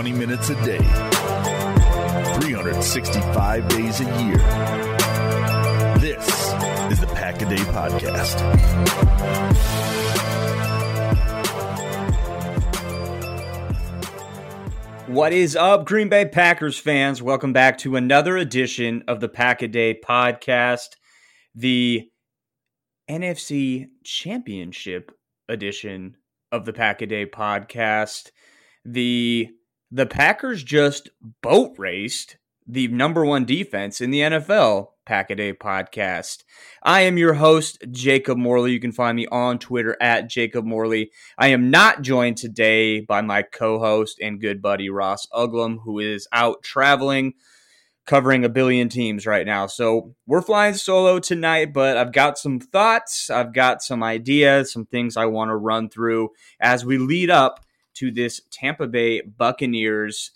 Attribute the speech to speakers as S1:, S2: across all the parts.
S1: 20 minutes a day, 365 days a year. This is the Pack a Day Podcast.
S2: What is up, Green Bay Packers fans? Welcome back to another edition of the Pack a Day podcast, the NFC Championship edition of the Pack a Day podcast. The the Packers just boat raced the number one defense in the NFL Pack a Day podcast. I am your host, Jacob Morley. You can find me on Twitter at Jacob Morley. I am not joined today by my co host and good buddy, Ross Uglem, who is out traveling, covering a billion teams right now. So we're flying solo tonight, but I've got some thoughts, I've got some ideas, some things I want to run through as we lead up to this Tampa Bay Buccaneers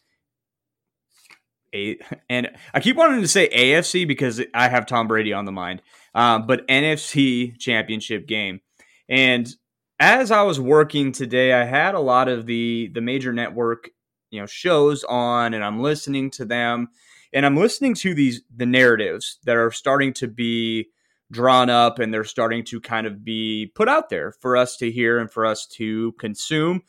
S2: a, and I keep wanting to say AFC because I have Tom Brady on the mind, um, but NFC championship game. And as I was working today, I had a lot of the the major network you know shows on, and I'm listening to them, and I'm listening to these the narratives that are starting to be drawn up, and they're starting to kind of be put out there for us to hear and for us to consume.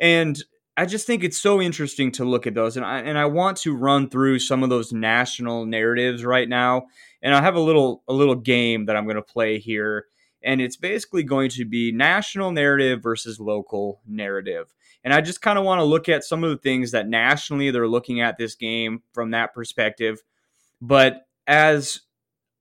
S2: And I just think it's so interesting to look at those, and I and I want to run through some of those national narratives right now. And I have a little a little game that I'm going to play here, and it's basically going to be national narrative versus local narrative. And I just kind of want to look at some of the things that nationally they're looking at this game from that perspective. But as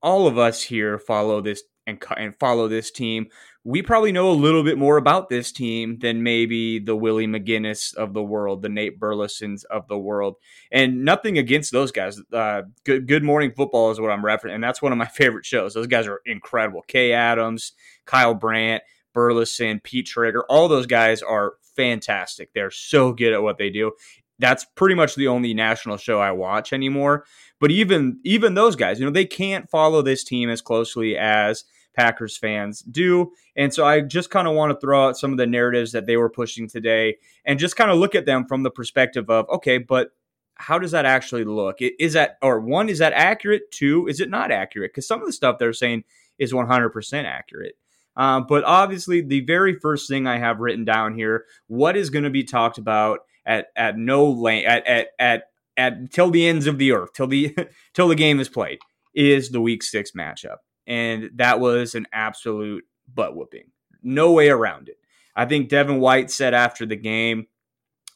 S2: all of us here follow this and, and follow this team, we probably know a little bit more about this team than maybe the Willie McGinest of the world, the Nate Burlesons of the world. And nothing against those guys. Uh, good, good Morning Football is what I'm referencing, and that's one of my favorite shows. Those guys are incredible. Kay Adams, Kyle Brandt, Burleson, Pete Schrager, all those guys are fantastic. They're so good at what they do. That's pretty much the only national show I watch anymore. But even even those guys, you know, they can't follow this team as closely as – Packers fans do. And so I just kind of want to throw out some of the narratives that they were pushing today and just kind of look at them from the perspective of, okay, but how does that actually look? Is that, or one, is that accurate? Two, is it not accurate? Because some of the stuff they're saying is 100% accurate. Um, but obviously, the very first thing I have written down here, what is going to be talked about at at no lane at at at at till the ends of the earth, till the till the game is played, is the Week Six matchup and that was an absolute butt whooping. No way around it. I think Devin White said after the game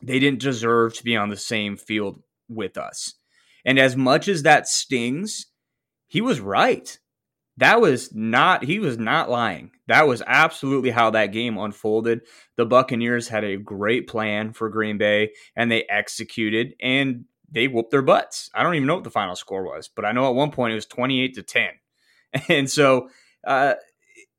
S2: they didn't deserve to be on the same field with us. And as much as that stings, he was right. That was not he was not lying. That was absolutely how that game unfolded. The Buccaneers had a great plan for Green Bay and they executed and they whooped their butts. I don't even know what the final score was, but I know at one point it was 28 to 10. And so, uh,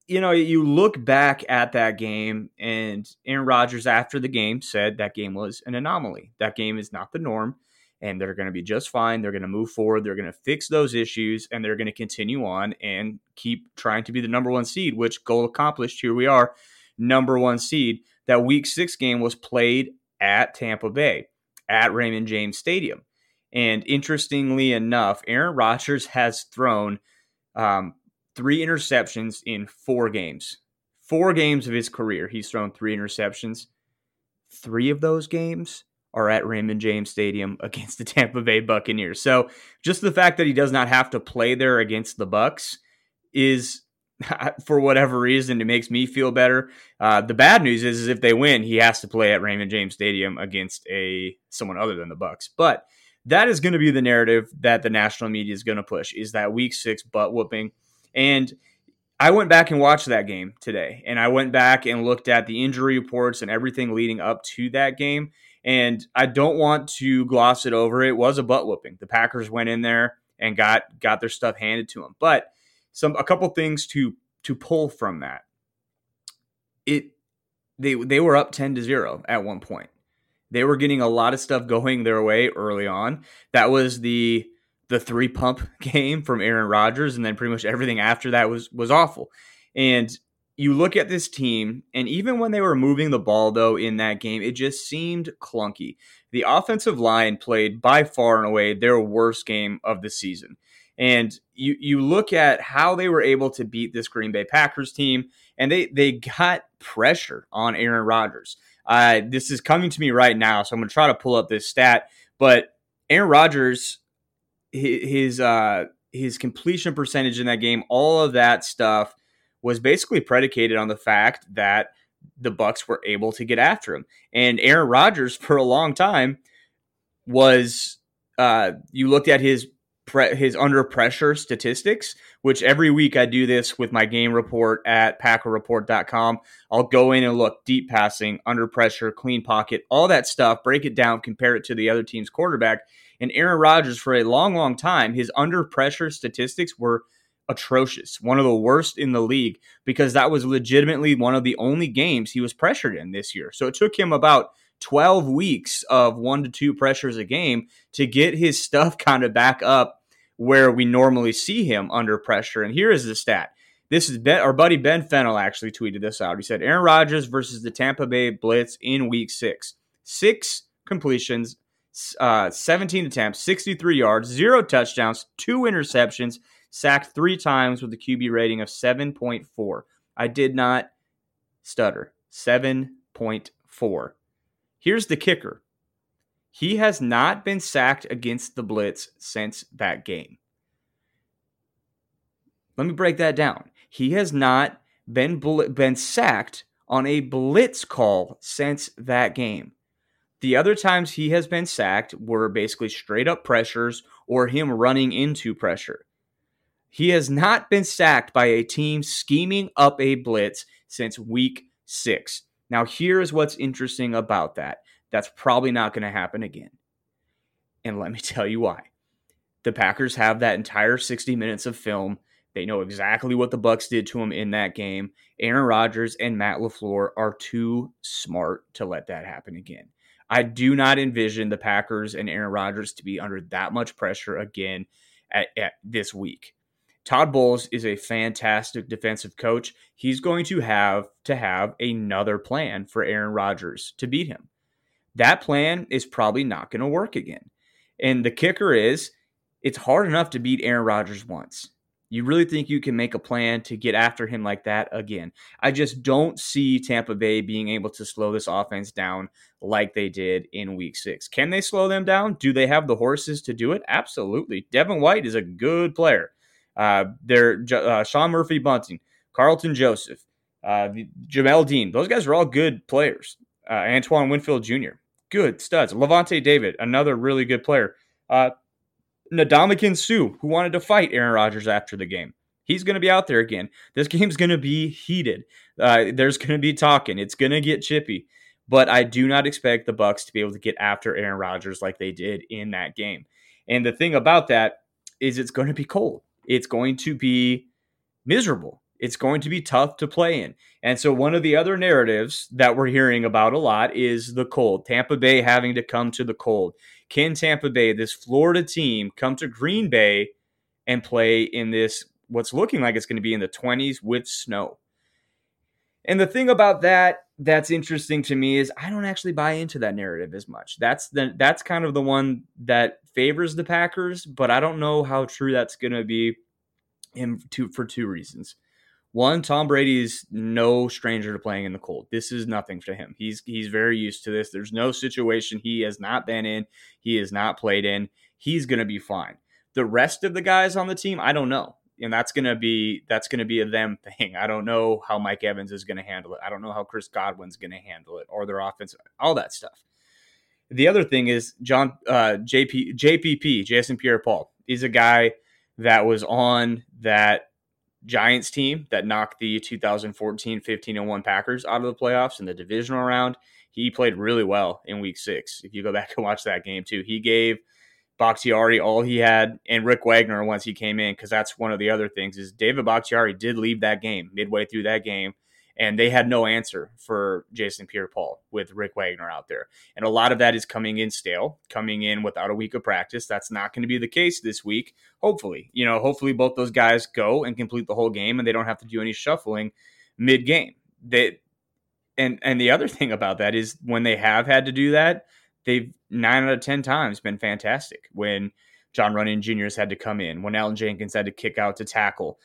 S2: you know, you look back at that game, and Aaron Rodgers, after the game, said that game was an anomaly. That game is not the norm, and they're going to be just fine. They're going to move forward. They're going to fix those issues, and they're going to continue on and keep trying to be the number one seed, which goal accomplished. Here we are, number one seed. That week six game was played at Tampa Bay, at Raymond James Stadium. And interestingly enough, Aaron Rodgers has thrown – um, three interceptions in four games. Four games of his career, he's thrown three interceptions. Three of those games are at Raymond James Stadium against the Tampa Bay Buccaneers. So just the fact that he does not have to play there against the Bucks is, for whatever reason, it makes me feel better. Uh, the bad news is, is if they win, he has to play at Raymond James Stadium against a someone other than the Bucks. But that is going to be the narrative that the national media is going to push is that week six butt whooping. And I went back and watched that game today, and I went back and looked at the injury reports and everything leading up to that game. And I don't want to gloss it over. It was a butt whooping. The Packers went in there and got got their stuff handed to them. But some a couple things to to pull from that. It they they were up 10 to 0 at one point. They were getting a lot of stuff going their way early on. That was the the three pump game from Aaron Rodgers, and then pretty much everything after that was was awful. And you look at this team, and even when they were moving the ball, though, in that game, it just seemed clunky. The offensive line played by far and away their worst game of the season. And you you look at how they were able to beat this Green Bay Packers team, and they they got pressure on Aaron Rodgers. Uh, this is coming to me right now, so I'm going to try to pull up this stat. But Aaron Rodgers, his uh, his completion percentage in that game, all of that stuff was basically predicated on the fact that the Bucks were able to get after him. And Aaron Rodgers, for a long time, was uh, you looked at his pre- his under pressure statistics, which every week I do this with my game report at packerreport.com. I'll go in and look deep passing, under pressure, clean pocket, all that stuff, break it down, compare it to the other team's quarterback. And Aaron Rodgers, for a long, long time, his under pressure statistics were atrocious, one of the worst in the league, because that was legitimately one of the only games he was pressured in this year. So it took him about 12 weeks of one to two pressures a game to get his stuff kind of back up where we normally see him under pressure. And here is the stat. This is ben, our buddy Ben Fennell actually tweeted this out. He said Aaron Rodgers versus the Tampa Bay Blitz in week six. Six completions, uh, 17 attempts, 63 yards, zero touchdowns, two interceptions, sacked three times with a QB rating of 7.4. I did not stutter. 7.4. Here's the kicker he has not been sacked against the Blitz since that game. Let me break that down. He has not been been sacked on a blitz call since that game. The other times he has been sacked were basically straight up pressures or him running into pressure. He has not been sacked by a team scheming up a blitz since week six. Now, here's what's interesting about that. That's probably not going to happen again. And let me tell you why. The Packers have that entire 60 minutes of film. They know exactly what the Bucks did to him in that game. Aaron Rodgers and Matt LaFleur are too smart to let that happen again. I do not envision the Packers and Aaron Rodgers to be under that much pressure again at, at this week. Todd Bowles is a fantastic defensive coach. He's going to have to have another plan for Aaron Rodgers to beat him. That plan is probably not going to work again. And the kicker is it's hard enough to beat Aaron Rodgers once. You really think you can make a plan to get after him like that again? I just don't see Tampa Bay being able to slow this offense down like they did in week six. Can they slow them down? Do they have the horses to do it? Absolutely. Devin White is a good player. Uh, they're uh, Sean Murphy Bunting, Carlton Joseph, uh, Jamel Dean. Those guys are all good players. Uh, Antoine Winfield Jr. Good studs. Lavonte David, another really good player. Uh, Ndamukong Suh, who wanted to fight Aaron Rodgers after the game. He's going to be out there again. This game's going to be heated. Uh, there's going to be talking. It's going to get chippy. But I do not expect the Bucks to be able to get after Aaron Rodgers like they did in that game. And the thing about that is it's going to be cold. It's going to be miserable. It's going to be tough to play in. And so, one of the other narratives that we're hearing about a lot is the cold. Tampa Bay having to come to the cold. Can Tampa Bay, this Florida team, come to Green Bay and play in this, what's looking like it's going to be in the 20s with snow? And the thing about that that's interesting to me is I don't actually buy into that narrative as much. That's the that's kind of the one that favors the Packers, but I don't know how true that's going to be in two for two reasons. One, Tom Brady is no stranger to playing in the cold. This is nothing to him. He's he's very used to this. There's no situation he has not been in, he has not played in. He's going to be fine. The rest of the guys on the team, I don't know. And that's going to be that's to be a them thing. I don't know how Mike Evans is going to handle it. I don't know how Chris Godwin's going to handle it or their offense, all that stuff. The other thing is John uh, JP JPP Jason Pierre-Paul. He's a guy that was on that Giants team that knocked the 2014 15 and 1 Packers out of the playoffs in the divisional round. He played really well in week six. If you go back and watch that game, too, he gave Bakhtiari all he had and Rick Wagner once he came in, because that's one of the other things is David Bakhtiari did leave that game midway through that game and they had no answer for Jason Pierre-Paul with Rick Wagner out there. And a lot of that is coming in stale, coming in without a week of practice. That's not going to be the case this week. Hopefully, you know, hopefully both those guys go and complete the whole game and they don't have to do any shuffling. mid game. They and and the other thing about that is when they have had to do that, they've nine out of ten times been fantastic. When John Runyan Jr. has had to come in, when Elgton Jenkins had to kick out to tackle,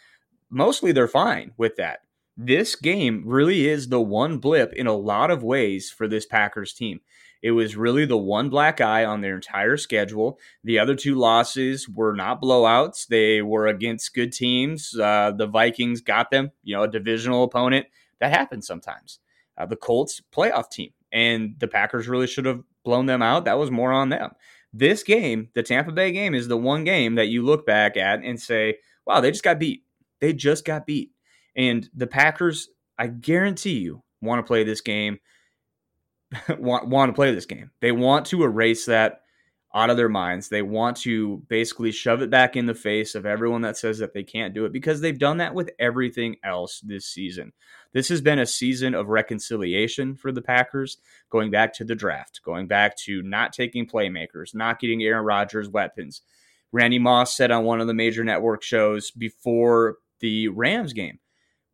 S2: mostly they're fine with that. This game really is the one blip in a lot of ways for this Packers team. It was really the one black eye on their entire schedule. The other two losses were not blowouts. They were against good teams. Uh, the Vikings got them, you know, a divisional opponent. That happens sometimes. Uh, the Colts, playoff team. And the Packers really should have blown them out. That was more on them. This game, the Tampa Bay game, is the one game that you look back at and say, wow, they just got beat. They just got beat. And the Packers, I guarantee you, want to play this game want want to play this game. They want to erase that out of their minds. They want to basically shove it back in the face of everyone that says that they can't do it because they've done that with everything else this season. This has been a season of reconciliation for the Packers, going back to the draft, going back to not taking playmakers, not getting Aaron Rodgers weapons. Randy Moss said on one of the major network shows before the Rams game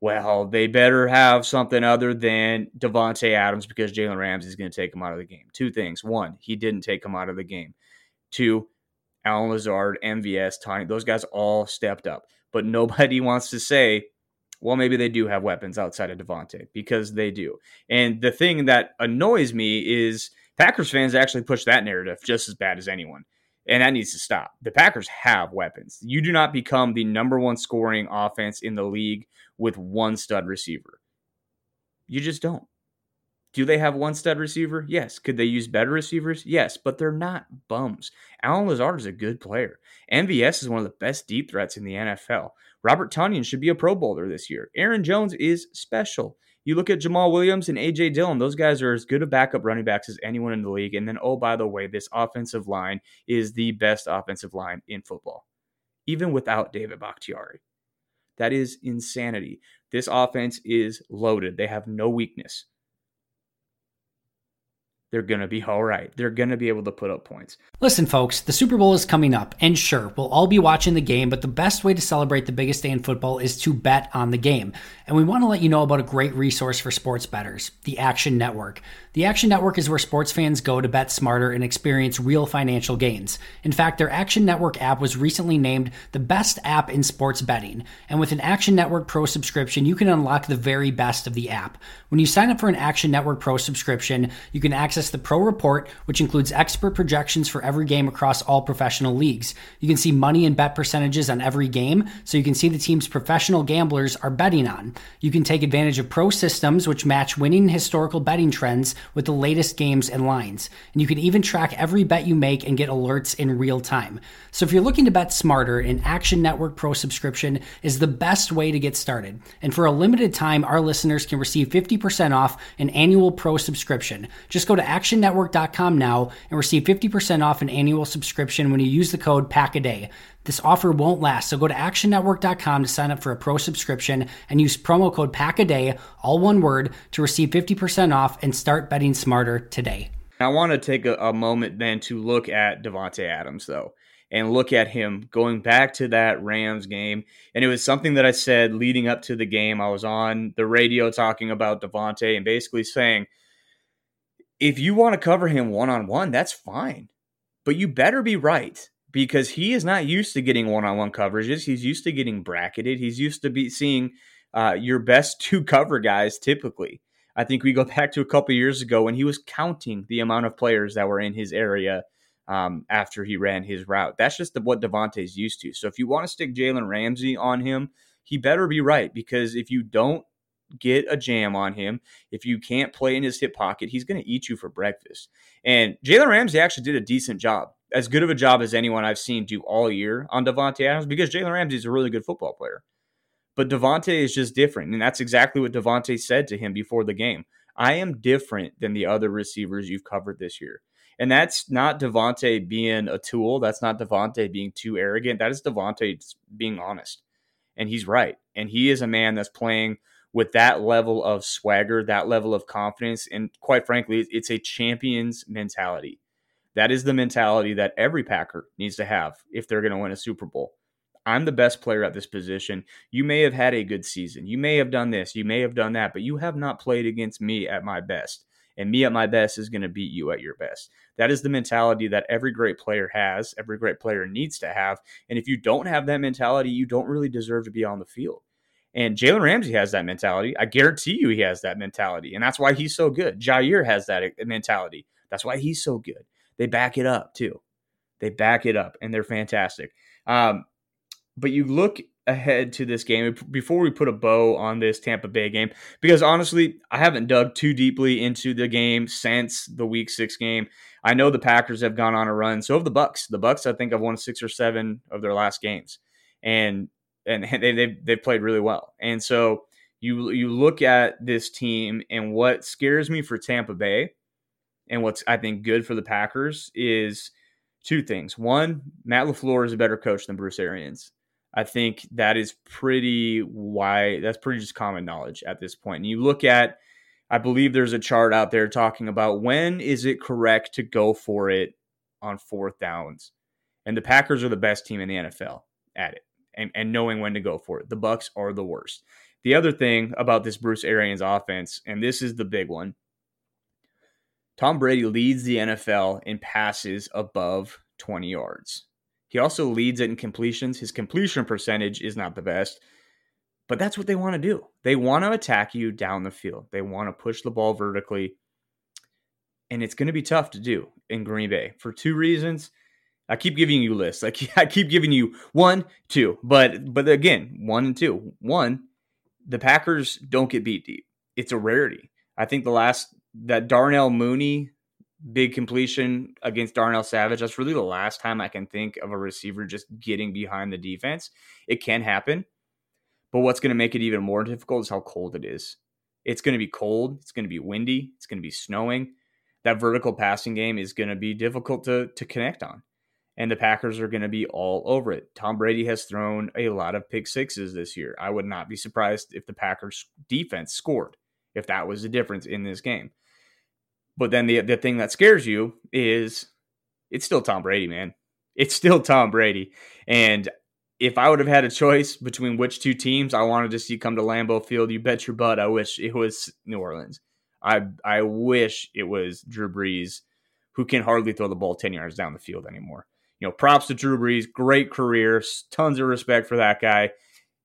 S2: well, they better have something other than Davante Adams because Jalen Ramsey is going to take him out of the game. Two things. One, he didn't take him out of the game. Two, Allen Lazard, MVS, Tony, those guys all stepped up. But nobody wants to say, well, maybe they do have weapons outside of Davante because they do. And the thing that annoys me is Packers fans actually push that narrative just as bad as anyone. And that needs to stop. The Packers have weapons. You do not become the number one scoring offense in the league with one stud receiver. You just don't. Do they have one stud receiver? Yes. Could they use better receivers? Yes, but they're not bums. Allen Lazard is a good player. MVS is one of the best deep threats in the NFL. Robert Tonyan should be a Pro Bowler this year. Aaron Jones is special. You look at Jamaal Williams and AJ Dillon, those guys are as good a backup running backs as anyone in the league. And then, oh, by the way, this offensive line is the best offensive line in football, even without David Bakhtiari. That is insanity. This offense is loaded, they have no weakness they're going to be all right. They're going to be able to put up points.
S3: Listen, folks, the Super Bowl is coming up, and sure, we'll all be watching the game, but the best way to celebrate the biggest day in football is to bet on the game. And we want to let you know about a great resource for sports bettors, the Action Network. The Action Network is where sports fans go to bet smarter and experience real financial gains. In fact, their Action Network app was recently named the best app in sports betting. And with an Action Network Pro subscription, you can unlock the very best of the app. When you sign up for an Action Network Pro subscription, you can access the Pro Report, which includes expert projections for every game across all professional leagues. You can see money and bet percentages on every game, so you can see the teams professional gamblers are betting on. You can take advantage of pro systems, which match winning historical betting trends with the latest games and lines. And you can even track every bet you make and get alerts in real time. So if you're looking to bet smarter, an Action Network Pro subscription is the best way to get started. And for a limited time, our listeners can receive 50% off an annual pro subscription. Just go to actionnetwork.com now and receive 50% off an annual subscription when you use the code PACKADAY. This offer won't last, so go to actionnetwork.com to sign up for a pro subscription and use promo code PACKADAY, all one word, to receive 50% off and start betting smarter today.
S2: I want to take a, a moment then to look at Davante Adams, though, and look at him going back to that Rams game. And it was something that I said leading up to the game. I was on the radio talking about Davante and basically saying, if you want to cover him one on one, that's fine. But you better be right because he is not used to getting one-on-one coverages. He's used to getting bracketed. He's used to be seeing uh, your best two cover guys typically. I think we go back to a couple years ago when he was counting the amount of players that were in his area um, after he ran his route. That's just the, what Davante's used to. So if you want to stick Jalen Ramsey on him, he better be right because if you don't get a jam on him, if you can't play in his hip pocket, he's going to eat you for breakfast. And Jalen Ramsey actually did a decent job as good of a job as anyone I've seen do all year on Davante Adams because Jalen Ramsey is a really good football player. But Davante is just different. And that's exactly what Davante said to him before the game. I am different than the other receivers you've covered this year. And that's not Davante being a tool. That's not Davante being too arrogant. That is Davante being honest. And he's right. And he is a man that's playing with that level of swagger, that level of confidence. And quite frankly, it's a champion's mentality. That is the mentality that every Packer needs to have if they're going to win a Super Bowl. I'm the best player at this position. You may have had a good season. You may have done this. You may have done that, but you have not played against me at my best. And me at my best is going to beat you at your best. That is the mentality that every great player has, every great player needs to have. And if you don't have that mentality, you don't really deserve to be on the field. And Jalen Ramsey has that mentality. I guarantee you he has that mentality. And that's why he's so good. Jaire has that mentality. That's why he's so good. They back it up too. They back it up and they're fantastic. Um, but you look ahead to this game before we put a bow on this Tampa Bay game because honestly, I haven't dug too deeply into the game since the Week Six game. I know the Packers have gone on a run, so have the Bucks. The Bucks, I think, have won six or seven of their last games, and and they they've, they've played really well. And so you you look at this team, and what scares me for Tampa Bay, and what's I think good for the Packers is two things. One, Matt LaFleur is a better coach than Bruce Arians. I think that is pretty why that's pretty just common knowledge at this point. And you look at, I believe there's a chart out there talking about when is it correct to go for it on fourth downs. And the Packers are the best team in the NFL at it and, and knowing when to go for it. The Bucks are the worst. The other thing about this Bruce Arians offense, and this is the big one, Tom Brady leads the NFL in passes above 20 yards. He also leads it in completions. His completion percentage is not the best, but that's what they want to do. They want to attack you down the field. They want to push the ball vertically. And it's going to be tough to do in Green Bay for two reasons. I keep giving you lists. Like I keep giving you one, two, but but again, one and two. One, the Packers don't get beat deep. It's a rarity. I think the last that Darnell Mooney big completion against Darnell Savage. That's really the last time I can think of a receiver just getting behind the defense. It can happen, but what's going to make it even more difficult is how cold it is. It's going to be cold. It's going to be windy. It's going to be snowing. That vertical passing game is going to be difficult to to connect on, and the Packers are going to be all over it. Tom Brady has thrown a lot of pick sixes this year. I would not be surprised if the Packers defense scored if that was the difference in this game. But then the the thing that scares you is it's still Tom Brady, man. It's still Tom Brady. And if I would have had a choice between which two teams I wanted to see come to Lambeau Field, you bet your butt I wish it was New Orleans. I I wish it was Drew Brees, who can hardly throw the ball 10 yards down the field anymore. You know, props to Drew Brees, great career, tons of respect for that guy.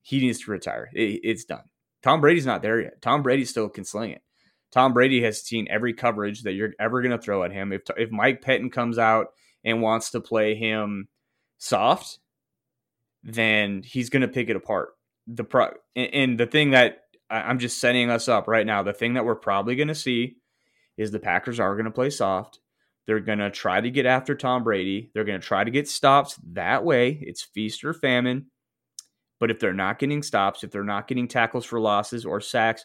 S2: He needs to retire. It, it's done. Tom Brady's not there yet. Tom Brady still can sling it. Tom Brady has seen every coverage that you're ever going to throw at him. If if Mike Pettine comes out and wants to play him soft, then he's going to pick it apart. The pro and the thing that I'm just setting us up right now. The thing that we're probably going to see is the Packers are going to play soft. They're going to try to get after Tom Brady. They're going to try to get stops that way. It's feast or famine. But if they're not getting stops, if they're not getting tackles for losses or sacks,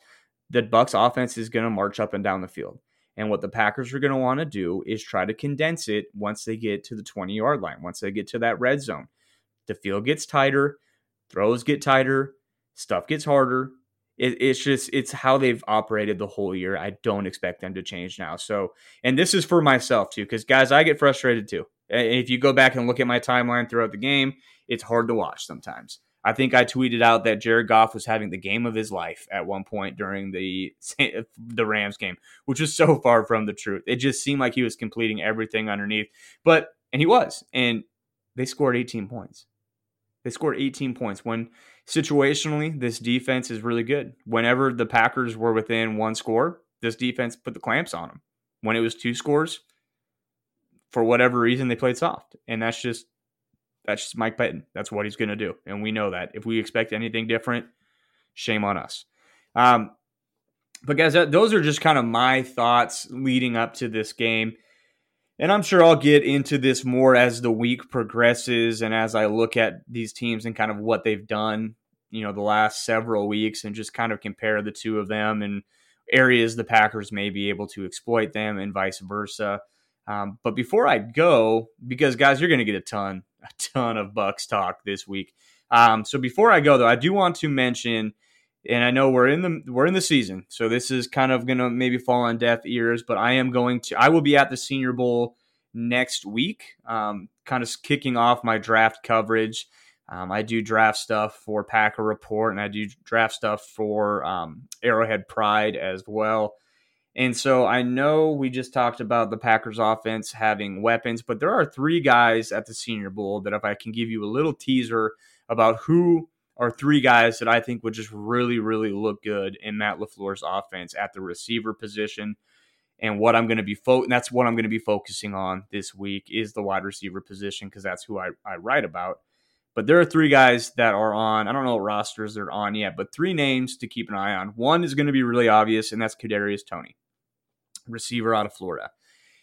S2: the Bucks offense is going to march up and down the field. And what the Packers are going to want to do is try to condense it once they get to the 20 yard line, once they get to that red zone. The field gets tighter, throws get tighter, stuff gets harder. It, it's just, it's how they've operated the whole year. I don't expect them to change now. So, and this is for myself too, because guys, I get frustrated too. If you go back and look at my timeline throughout the game, it's hard to watch sometimes. I think I tweeted out that Jared Goff was having the game of his life at one point during the the Rams game, which was so far from the truth. It just seemed like he was completing everything underneath. But and he was, and they scored 18 points. They scored 18 points when situationally this defense is really good. Whenever the Packers were within one score, this defense put the clamps on them. When it was two scores, for whatever reason, they played soft, and that's just that's just Mike Pettine. That's what he's going to do. And we know that. If we expect anything different, shame on us. Um, but guys, those are just kind of my thoughts leading up to this game. And I'm sure I'll get into this more as the week progresses and as I look at these teams and kind of what they've done, you know, the last several weeks and just kind of compare the two of them and areas the Packers may be able to exploit them and vice versa. Um, but before I go, because guys, you're going to get a ton a ton of Bucks talk this week. Um, so before I go though, I do want to mention, and I know we're in the we're in the season, so this is kind of going to maybe fall on deaf ears, but I am going to I will be at the Senior Bowl next week, um, kind of kicking off my draft coverage. Um, I do draft stuff for Packer Report, and I do draft stuff for um, Arrowhead Pride as well. And so I know we just talked about the Packers offense having weapons, but there are three guys at the Senior Bowl that if I can give you a little teaser about who are three guys that I think would just really, really look good in Matt LaFleur's offense at the receiver position. And what I'm going to be fo- that's what I'm going to be focusing on this week is the wide receiver position because that's who I, I write about. But there are three guys that are on. I don't know what rosters they're on yet, but three names to keep an eye on. One is going to be really obvious, and that's Kadarius Toney, receiver out of Florida.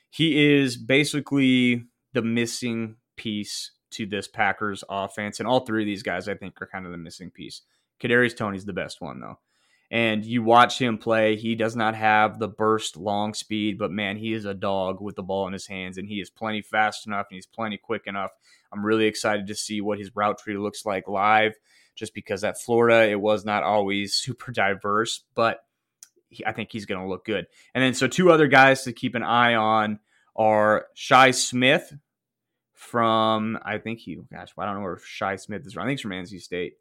S2: He is basically the missing piece to this Packers offense, and all three of these guys I think are kind of the missing piece. Kadarius Toney's the best one though and you watch him play. He does not have the burst long speed, but man, he is a dog with the ball in his hands, and he is plenty fast enough and he's plenty quick enough. I'm really excited to see what his route tree looks like live, just because at Florida it was not always super diverse, but he, I think he's going to look good. And then so two other guys to keep an eye on are Shi Smith from I think he gosh I don't know where Shi Smith is. From. I think he's from NC State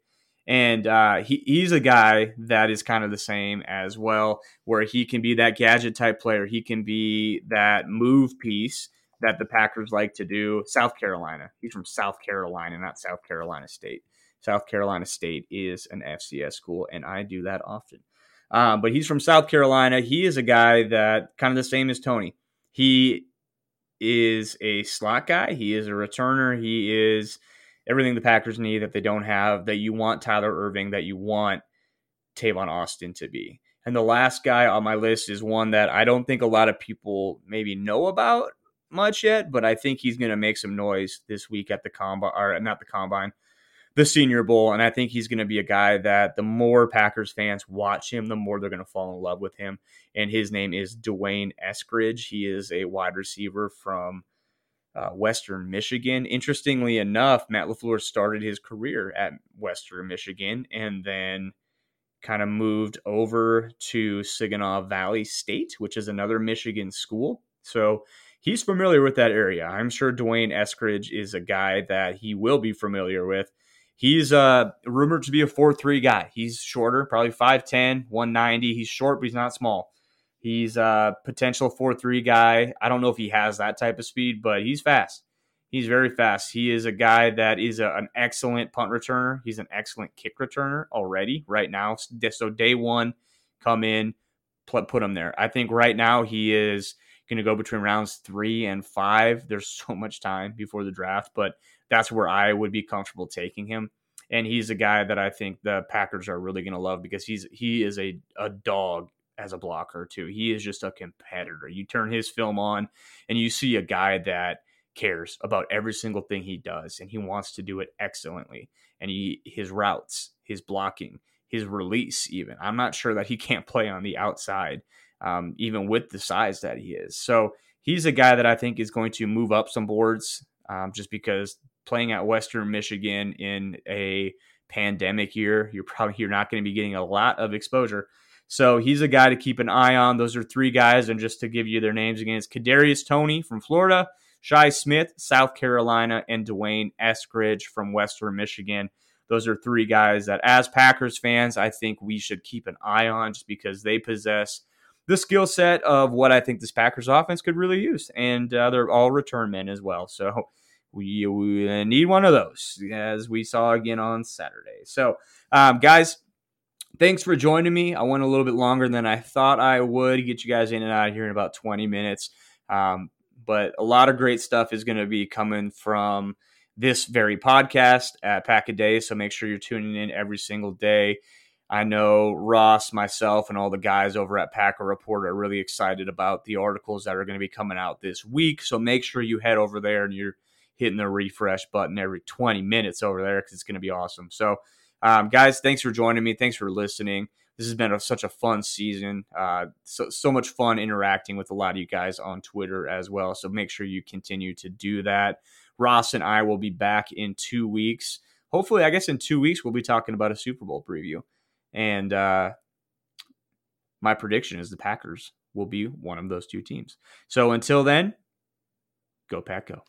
S2: and uh, he, he's a guy that is kind of the same as well, where he can be that gadget type player. He can be that move piece that the Packers like to do. South Carolina. He's from South Carolina, not South Carolina State. South Carolina State is an FCS school, and I do that often. Um, but he's from South Carolina. He is a guy that kind of the same as Toney. He is a slot guy. He is a returner. He is everything the Packers need that they don't have, that you want Tyler Ervin, that you want Tavon Austin to be. And the last guy on my list is one that I don't think a lot of people maybe know about much yet, but I think he's going to make some noise this week at the combine, or not the combine, the Senior Bowl. And I think he's going to be a guy that the more Packers fans watch him, the more they're going to fall in love with him. And his name is D'Wayne Eskridge. He is a wide receiver from uh, Western Michigan. Interestingly enough, Matt LaFleur started his career at Western Michigan and then kind of moved over to Saginaw Valley State, which is another Michigan school. So he's familiar with that area. I'm sure D'Wayne Eskridge is a guy that he will be familiar with. He's uh, rumored to be a 4 3 guy. He's shorter, probably 5'10, 190. He's short, but he's not small. He's a potential 4 3 guy. I don't know if he has that type of speed, but he's fast. He's very fast. He is a guy that is a, an excellent punt returner. He's an excellent kick returner already, right now. So, day one, come in, put him there. I think right now he is going to go between rounds three and five. There's so much time before the draft, but that's where I would be comfortable taking him. And he's a guy that I think the Packers are really going to love because he's he is a, a dog as a blocker too. He is just a competitor. You turn his film on and you see a guy that cares about every single thing he does and he wants to do it excellently. And he his routes, his blocking, his release even. I'm not sure that he can't play on the outside um, even with the size that he is. So he's a guy that I think is going to move up some boards um, just because playing at Western Michigan in a pandemic year, you're probably you're not going to be getting a lot of exposure. So he's a guy to keep an eye on. Those are three guys, and just to give you their names again, it's Kadarius Toney from Florida, Shi Smith, South Carolina, and D'Wayne Eskridge from Western Michigan. Those are three guys that, as Packers fans, I think we should keep an eye on just because they possess the skill set of what I think this Packers offense could really use. And uh, they're all return men as well. So we, we, need one of those, as we saw again on Saturday. So, um, guys, thanks for joining me. I went a little bit longer than I thought I would get you guys in and out of here in about 20 minutes. Um, but a lot of great stuff is going to be coming from this very podcast at Pack a Day. So make sure you're tuning in every single day. I know Ross, myself, and all the guys over at Packer Report are really excited about the articles that are going to be coming out this week. So make sure you head over there and you're hitting the refresh button every 20 minutes over there because it's going to be awesome. So um, guys, thanks for joining me. Thanks for listening. This has been a, such a fun season. Uh, so, so much fun interacting with a lot of you guys on Twitter as well. So make sure you continue to do that. Ross and I will be back in two weeks. Hopefully, I guess in two weeks, we'll be talking about a Super Bowl preview. And uh, my prediction is the Packers will be one of those two teams. So until then, go Pack Go.